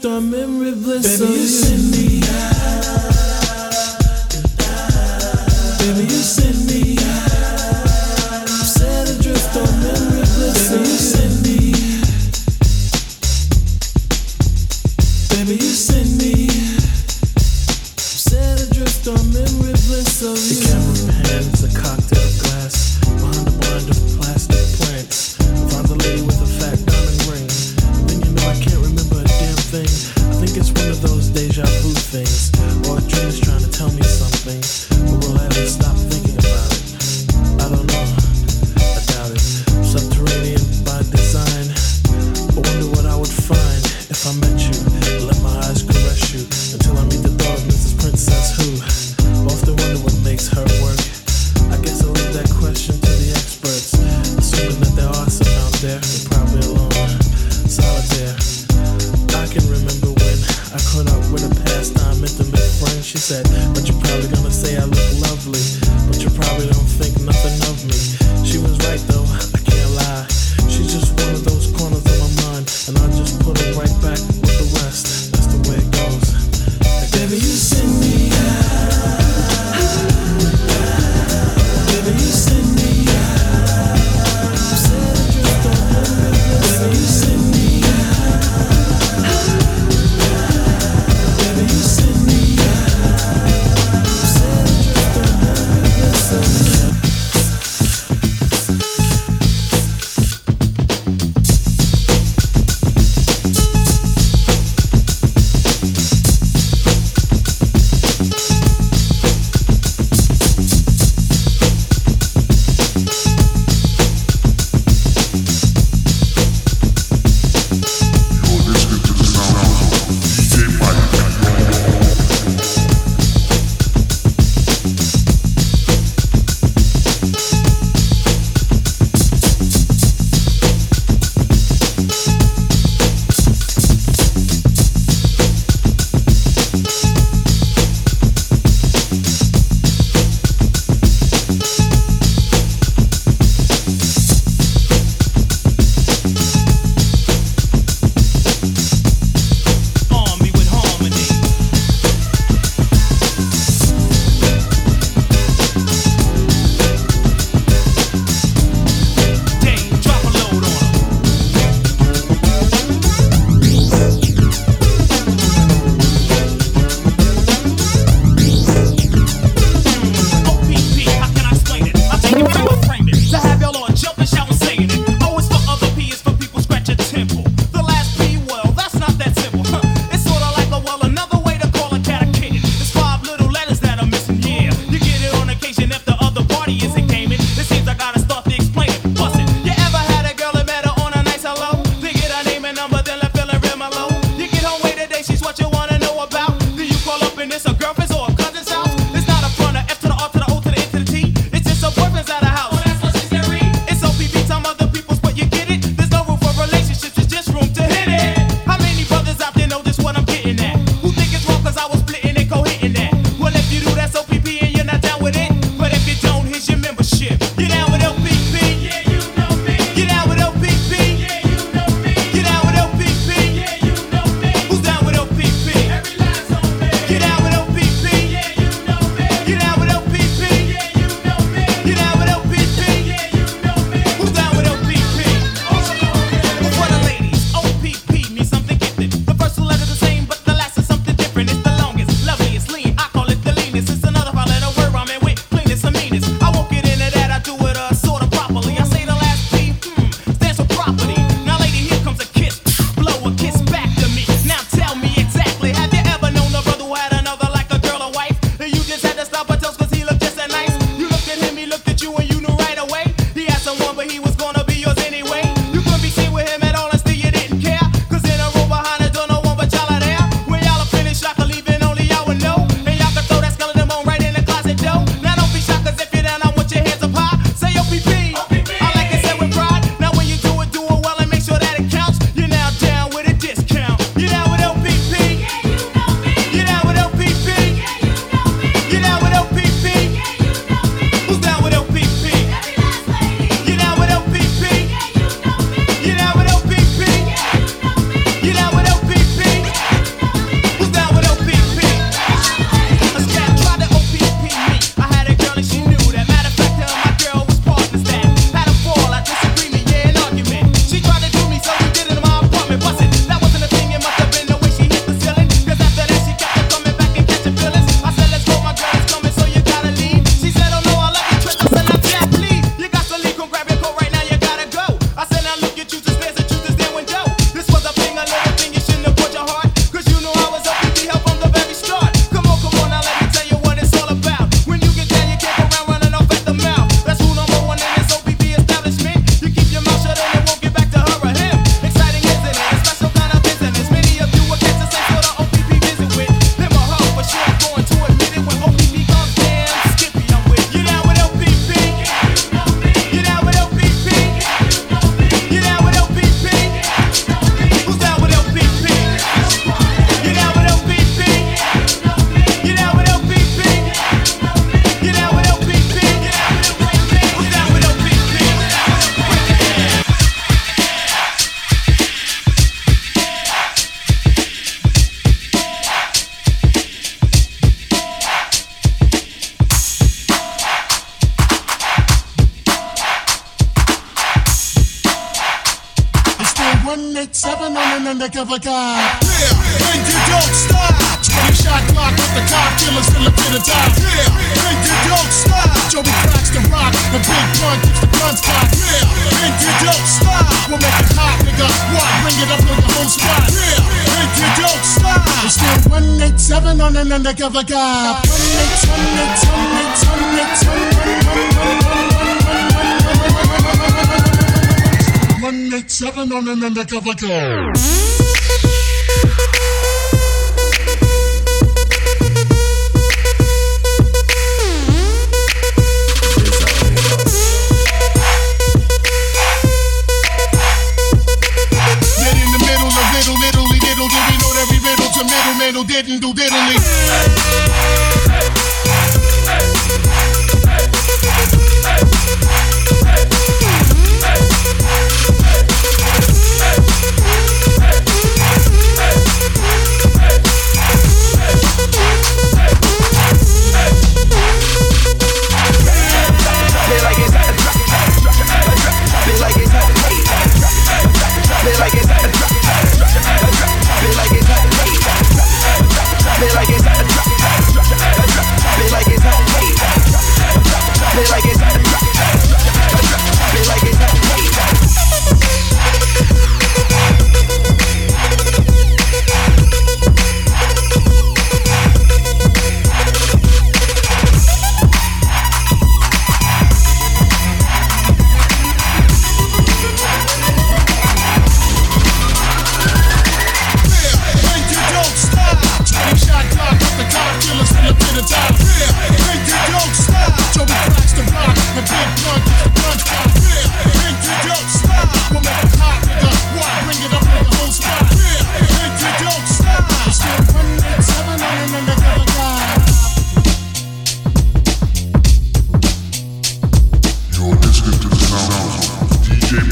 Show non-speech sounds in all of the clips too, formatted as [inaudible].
adrift on memory bliss. Baby, you. send me Bota, bota.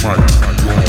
mic.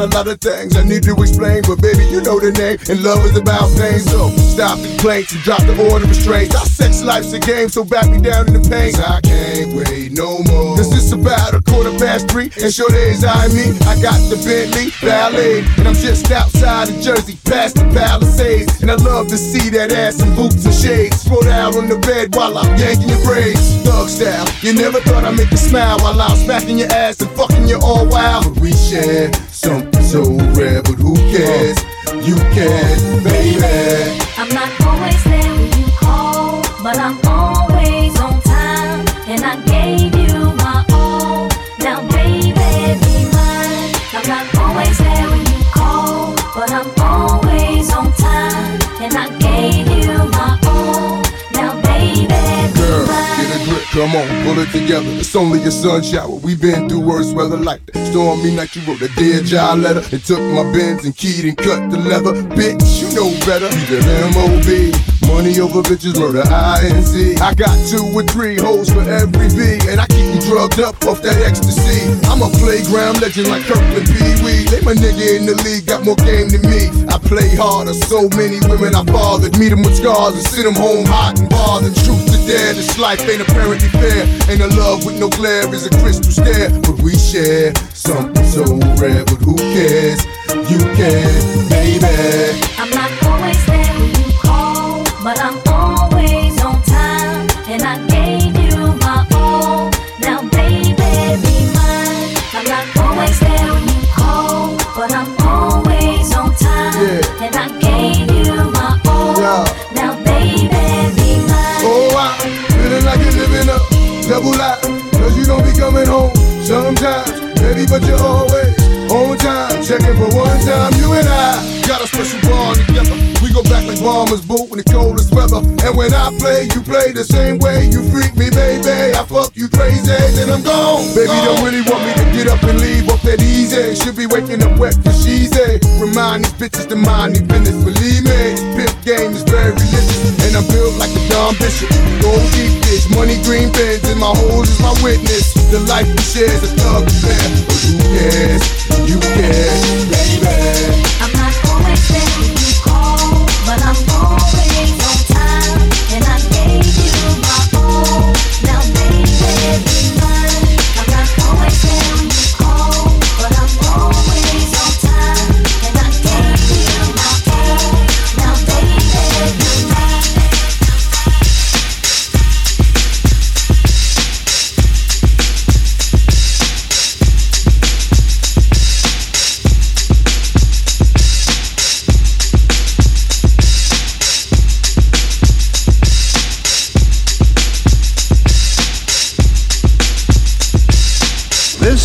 A lot of things I need to explain, but baby, you know the name. And love is about pain. So stop the complaints and drop the order of restraints. Our sex life's a game, so back me down in the pain. I can't wait no more. Cause it's about a quarter past three, and sure days I me. I got the Bentley Ballet, and I'm just outside of Jersey, past the Palisades. And I love to see that ass in boots and shades. Throw down on the bed while I'm yanking your braids. Thug style, you never thought I'd make you smile while I'm smacking your ass and fucking you all wild. But we share something so rare, but who cares? You can, baby. I'm not always there when you call, but I'm always on time, and I gave you my all. Now, baby, be mine. I'm not come on, pull it together. It's only a sun shower. We've been through worse weather like that. Stormy night, you wrote a dear job letter and took my bins and keyed and cut the leather. Bitch, you know better. Keep it MOB. Money over bitches, murder INC. I got two or three hoes for every V, and I keep you drugged up off that ecstasy. I'm a playground legend like Kirkland Pee Wee. They my nigga in the league, got more game than me. I play harder, so many women I bothered. Meet them with scars and send them home hot and bothered. Truth to dare, this life ain't apparently fair. Ain't a love with no glare, is a crystal stare. But we share something so rare, but who cares? You can, baby. I'm not but I'm always on time, and I gave you my all. Now, baby, be mine. I'm not always there when you call, but I'm always on time, Yeah. and I gave you my all. Yeah. Now, baby, be mine. Oh, I feeling like you're living a double life. Cause you don't be coming home sometimes, baby, but you're always on time. Checking for one time, you and I got a special bond together. We go back like bombers boot in the coldest weather. And when I play, you play the same way. You freak me, baby. I fuck you crazy, then I'm gone. Baby, don't really want me to get up and leave off that easy. Should be waking up wet for she's a. Remind these bitches to mind their business. Believe me, pimp game is very religious. And I'm built like a Don Bishop. Gold deep dish, money green pens, and my hoes is my witness. The life we share is a thug affair. Who cares? You care, baby. I'm always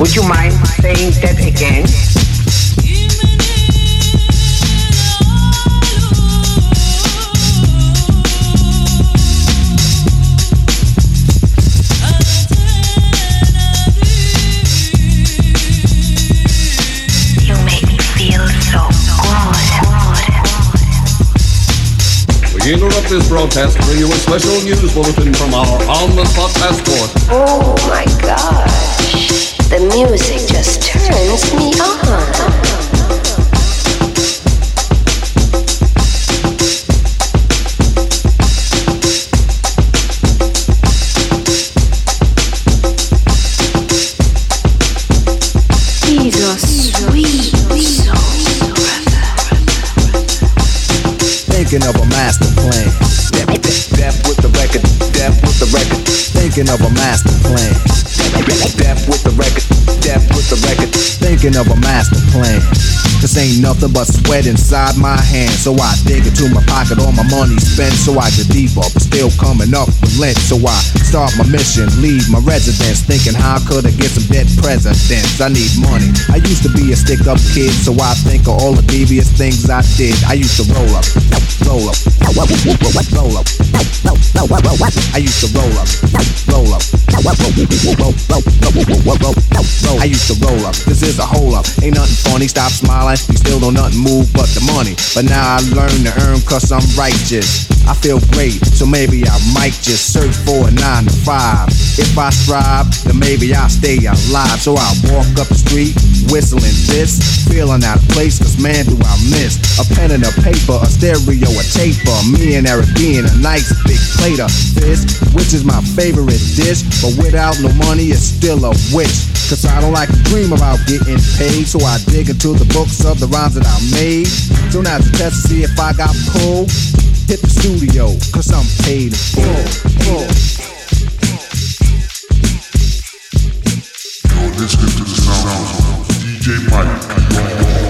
Would you mind saying that again? You make me feel so We interrupt this broadcast to bring you a special news bulletin from our on-the-spot passport. Oh my gosh. The music just turns me on. These are sweet. Thinking of a master plan. Death with the record, death with the record, Thinking of a master plan. Death with the record, death with the record. Thinking of a master plan. This ain't nothing but sweat inside my hand. So I dig into my pocket, all my money spent. So I get deeper, but still coming up with lint. So I start my mission, leave my residence. Thinking how could I get some dead presidents? I need money. I used to be a stick up kid, so I think of all the devious things I did. I used to roll up, roll up, roll up, roll up. I used to roll up, roll up, roll, roll, roll, roll. I used to roll up. This is a hole up. Ain't nothing funny. Stop smiling. You still don't nothing move but the money. But now I learn to earn cause I'm righteous. I feel great, so maybe I might just search for a nine to five. If I strive, then maybe I'll stay alive. So I walk up the street, whistling this, feeling out of place, cause man do I miss a pen and a paper, a stereo, a taper. Me and Eric being a nice big plate of fish, which is my favorite dish. But without no money, it's still a wish. Cause I don't like to dream about getting paid, so I dig into the books of the rhymes that I made. So now to test to see if I got pulled. Hit the studio, cause I'm paid full. You're listening to the sounds of DJ Mike.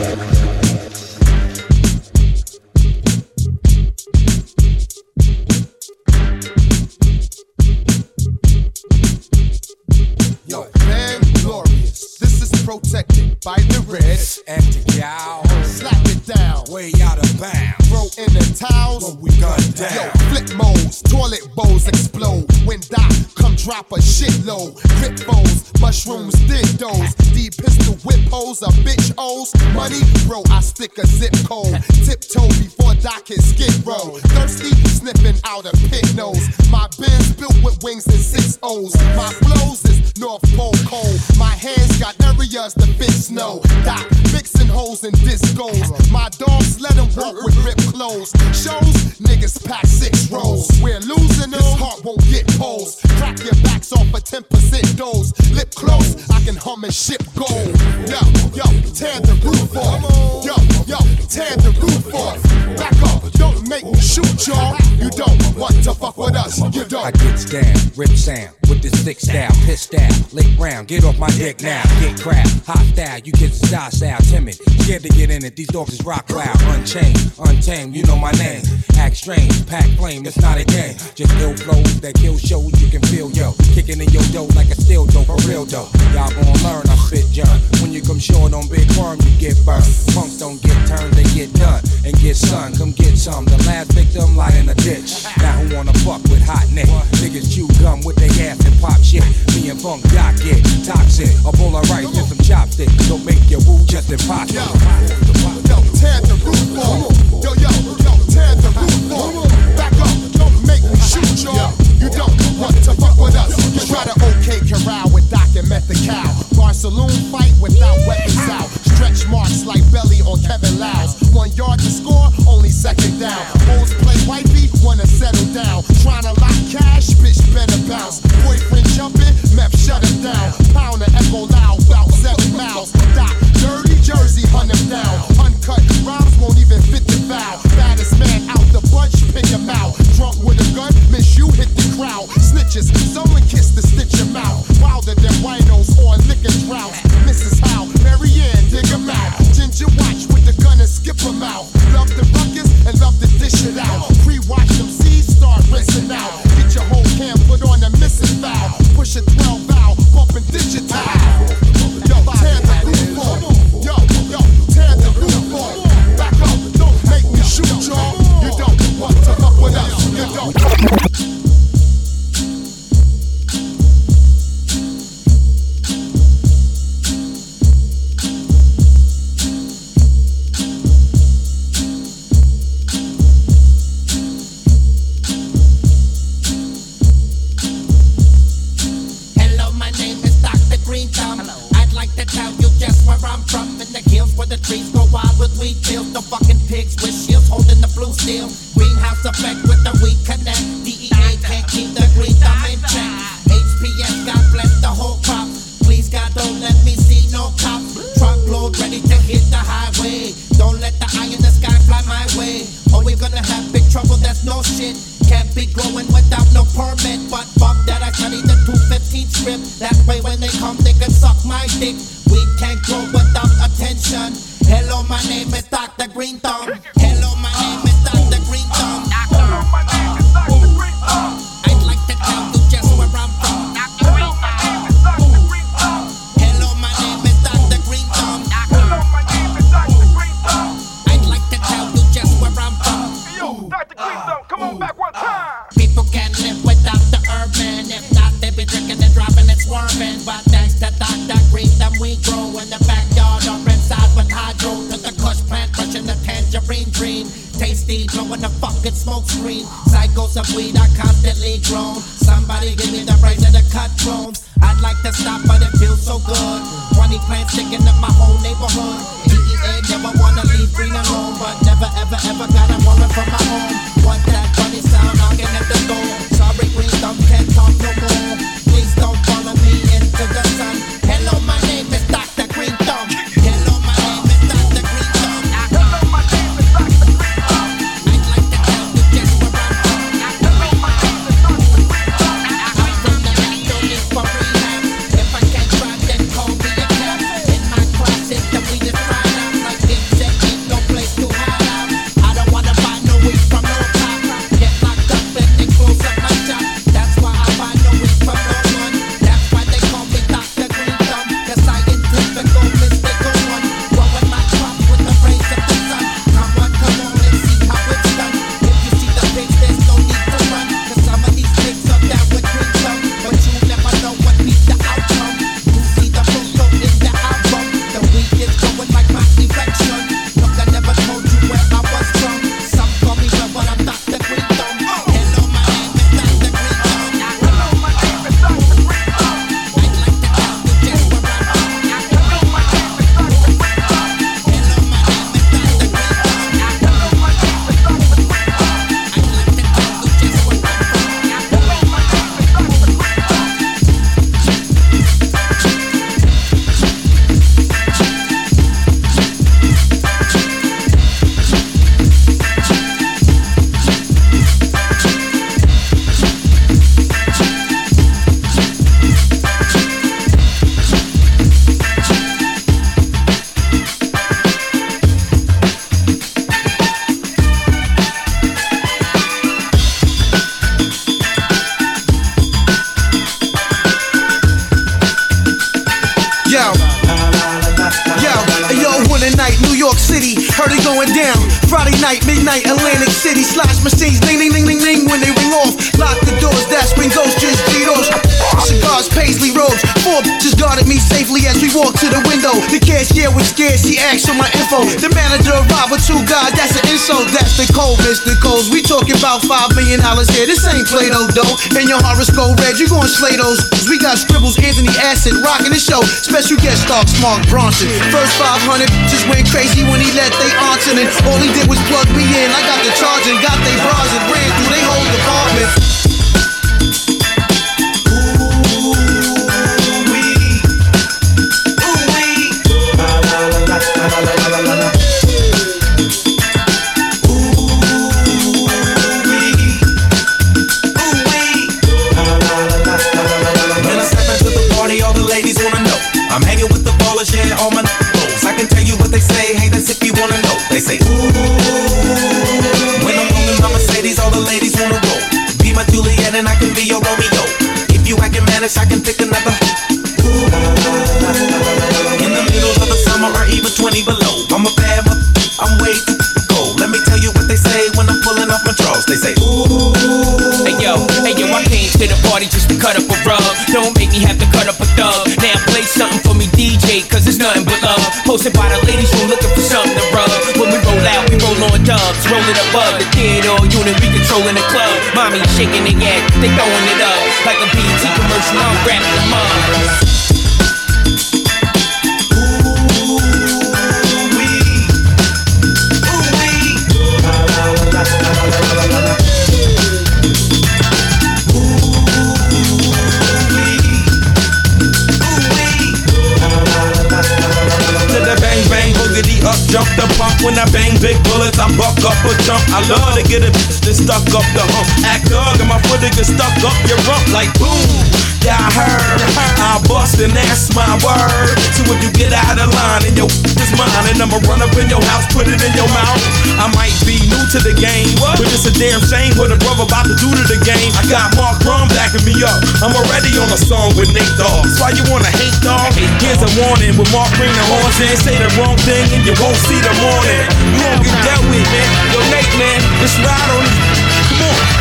By the red. Acting y'all. Slap it down. Way out of bounds. Throw in the towels. When we gun down. Yo, flip modes, toilet bowls explode. When come drop a shitload. Grip bowls, mushrooms, dildos. D pistol whip holes, a bitch hoes. Money, bro, I stick a zip code. Tiptoe before Doc hit skid row. Thirsty, sniffing out a pit nose. My Benz built with wings and six O's. My flows is North Pole cold. My hands got areas to fit snow. Doc mixing holes and discos. My dogs let them walk with ripped clothes. Shows niggas pack six rolls. We're losing this heart won't get poles. Crack your backs off a 10% dose. Lip close, I can hum and ship gold. Yo, yo, tear the roof off. Yo, yo, tear the roof off. Back up, don't make me shoot y'all. You don't want to fuck with us. You don't. I get down, rip sound with this thick style, pissed out, lick round, get off my dick now, get crap, hot style, you kids is style timid, scared to get in it, these dogs is rock loud, unchained, untamed, you know my name, act strange, pack flame, it's not a game, just ill flows that kill shows, you can feel yo, kicking in your dough like a steel dough, for real though, y'all gon' learn, I spit junk, when you come short on big worm, you get burned, punks don't get turned, they get done, and get sun, come get some, the last victim lie in a ditch, now who wanna fuck with hot neck, niggas chew gum with their ass and pop shit, me and funk doc get toxic, a bowl of rice and some chopsticks, don't make your woo just impossible. the trees grow wild with weed chills. The fucking pigs with shields holding the blue steel. Mr. Cole, Mr. We talking about five million dollars here. This ain't Play-Doh dough. And your horoscope red, you gonna slay those. We got scribbles, Anthony Acid, rocking the show. Special guest star, Mark Ronson. First 500 just went crazy when he let they answer, and all he did was plug me in. I got the charge and got they bras and ran know. They say, ooh. When I'm rolling my Mercedes, all the ladies wanna roll. Be my Juliet and I can be your Romeo. If you acting manage, I can pick another. Ooh. In the middle of the summer or even 20 below. I'm a bad mother, I'm way too cold. Let me tell you what they say when I'm pulling off my drawers. They say, ooh. Hey yo, hey yo, I came to the party just to cut up a rug. Have to cut up a thug. Now play something for me, DJ, cause it's nothing but love. Posted by the ladies who looking for something to rub. When we roll out, we roll on dubs. Rolling above the theater unit, we controlling the club. Mommy shaking the yak, they throwing it up. Like a BT commercial, I'm wrapping. jump the pump when I bang big bullets. I buck up a jump. I love to get a bitch that stuck up the hump. Act thug and my foot get stuck up your rump like boom. Yeah, I heard. I bust and that's my word. So if you get out of line and your [laughs] is mine, and I'ma run up in your house, put it in your mouth. I might be new to the game, but it's a damn shame what a brother about to do to the game. I got Mark Ronson backing me up. I'm already on a song with Nate Dogg. That's why you wanna hate dog. Here's a warning with Mark bring the horns in, say the wrong thing and you won't see the morning. You won't get dealt with, man. Yo, Nate, man, let's ride on these. Come on.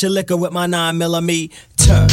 Should lick her with my 9 millimeter.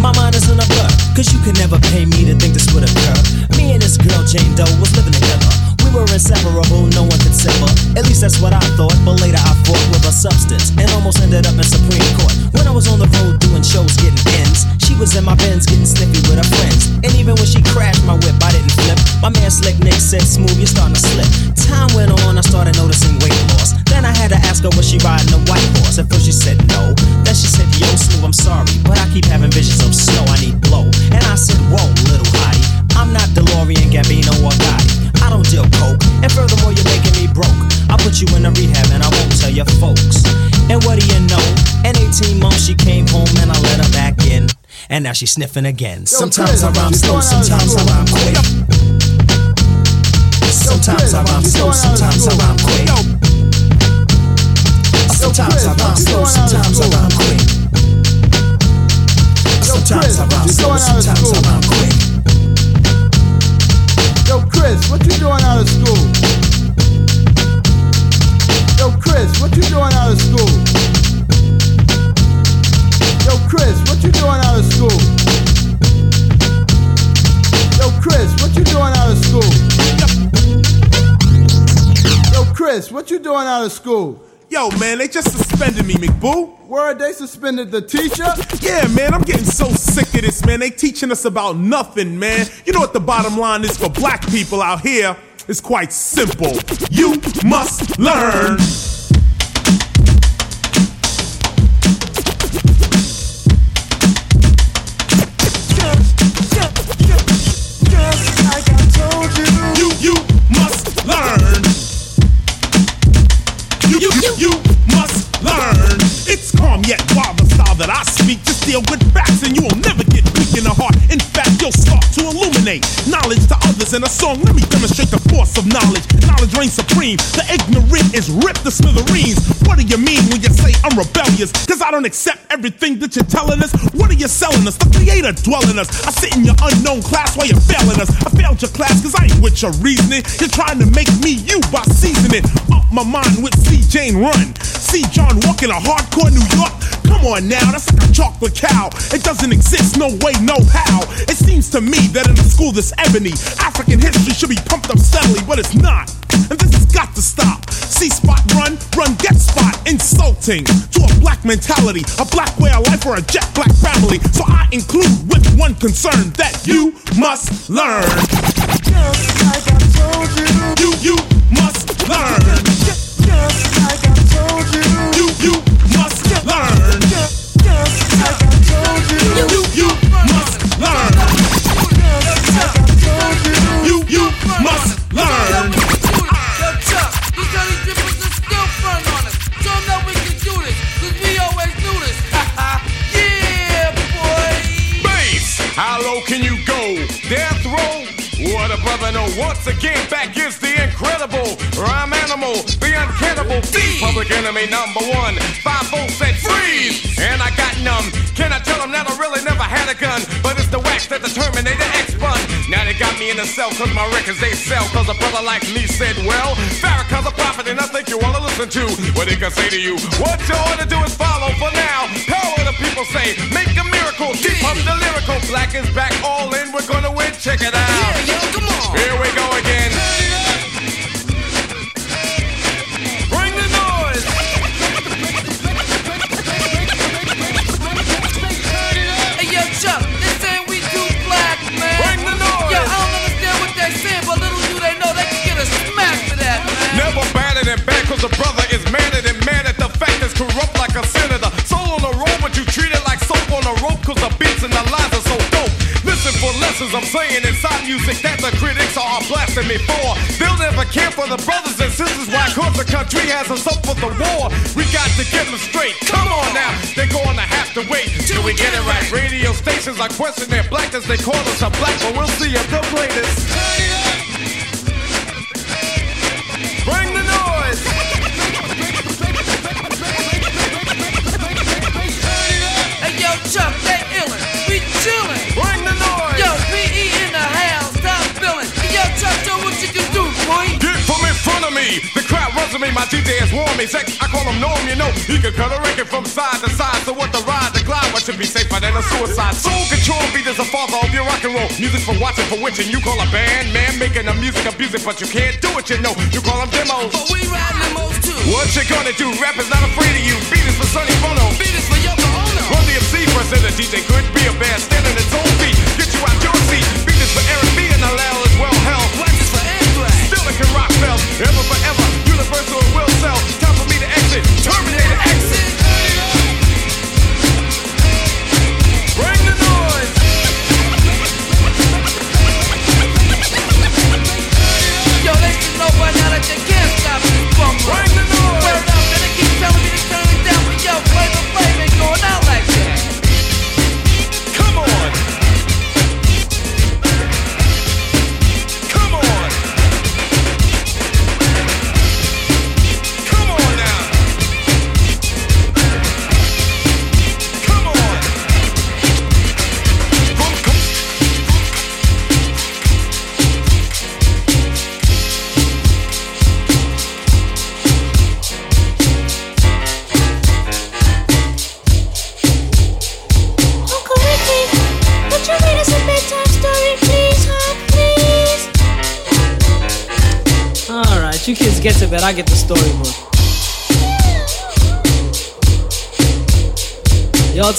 My mind is in a blur, cause you can never pay me to think this would occur. Me and this girl, Jane Doe, was living together. We were inseparable, no one could sever. At least that's what I thought, but later I fought with a substance and almost ended up in Supreme Court. When I was on the road doing shows, getting ends, she was in my Benz getting snippy with her friends. And even when she crashed my whip, I didn't flip. My man Slick Nick said, Smooth, you're starting to slip. Time went on, I started noticing weight loss. Then I had to ask her, was she riding a white horse? At first she said no. Then she said, Yo, Smooth, I'm sorry, but I keep having visions of snow. I need blow. And I said, Whoa, little hottie, I'm not DeLorean, Gambino, or Gotti. I don't deal coke, and furthermore, you're making me broke. I'll put you in a rehab and I won't tell your folks. And what do you know? In 18 months, she came home and I let her back in. And now she's sniffing again. Sometimes I rhyme slow, sometimes I rhyme quick. Sometimes I rhyme slow, sometimes I rhyme quick. Out of school? Yo, man, they just suspended me, McBoo. Word, they suspended the teacher? Yeah, man, I'm getting so sick of this, man. They teaching us about nothing, man. You know what the bottom line is for black people out here? It's quite simple. You must learn. That I speak. to deal with facts and you will never get weak in the heart. In fact, you'll start to illuminate knowledge to others in a song. Let me demonstrate the force of knowledge. Knowledge reigns supreme. The ignorant is ripped to smithereens. What do you mean when you say I'm rebellious? Cause I don't accept everything that you're telling us. What are you selling us? The creator dwelling us. I sit in your unknown class while you're failing us. I failed your class cause I ain't with your reasoning. You're trying to make me you by seasoning. Up my mind with C. Jane Run. See John walk in a hardcore New York Come on now, that's like a chocolate cow. It doesn't exist, no way, no how. It seems to me that in a school this ebony, African history should be pumped up steadily, but it's not. And this has got to stop. See spot run, run get spot. Insulting to a black mentality, a black way of life, or a jet black family. So I include with one concern that you must learn. Just like I told you. You, you must learn. Just like I told you. You, you Know. Once again, back is the incredible rhyme animal, the uncannibal thief, public enemy number one. Five volts said freeze, and I got numb. Can I tell them that I really never had a gun? But it's the wax that the Terminator X bun. Now they got me in a cell cause my records they sell. Cause a brother like me said, well, Farrakhan's a prophet and I think you wanna listen to what he can say to you. What you ought to do is follow for now. Power the people say, make a miracle, keep up the lyrical. Black is back, all in, we're gonna win, check it out. For the brothers and sisters. Why? Cause the country has us up for the war. We got to get them straight. Come on now, they're gonna have to wait till we get it right. Radio stations are questioning their blackness. They call us a black, but we'll see if they'll play this. My DJ is warm. He's ex- I call him Norm, you know. He can cut a record from side to side. So what the ride, the glide, what should be safer than a suicide? Soul control beat is the father of your rock and roll. Music for watching, for witching. You call a band, man, making the music abuse it, but you can't do it, you know. You call them demos. But we ride limos too. What you gonna do? Rap is not afraid of you. Beat is for Sonny Bono. Beat is for Yoko Ono. Run-DMC first and the DJ could be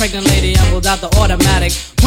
pregnant lady I pulled out the automatic.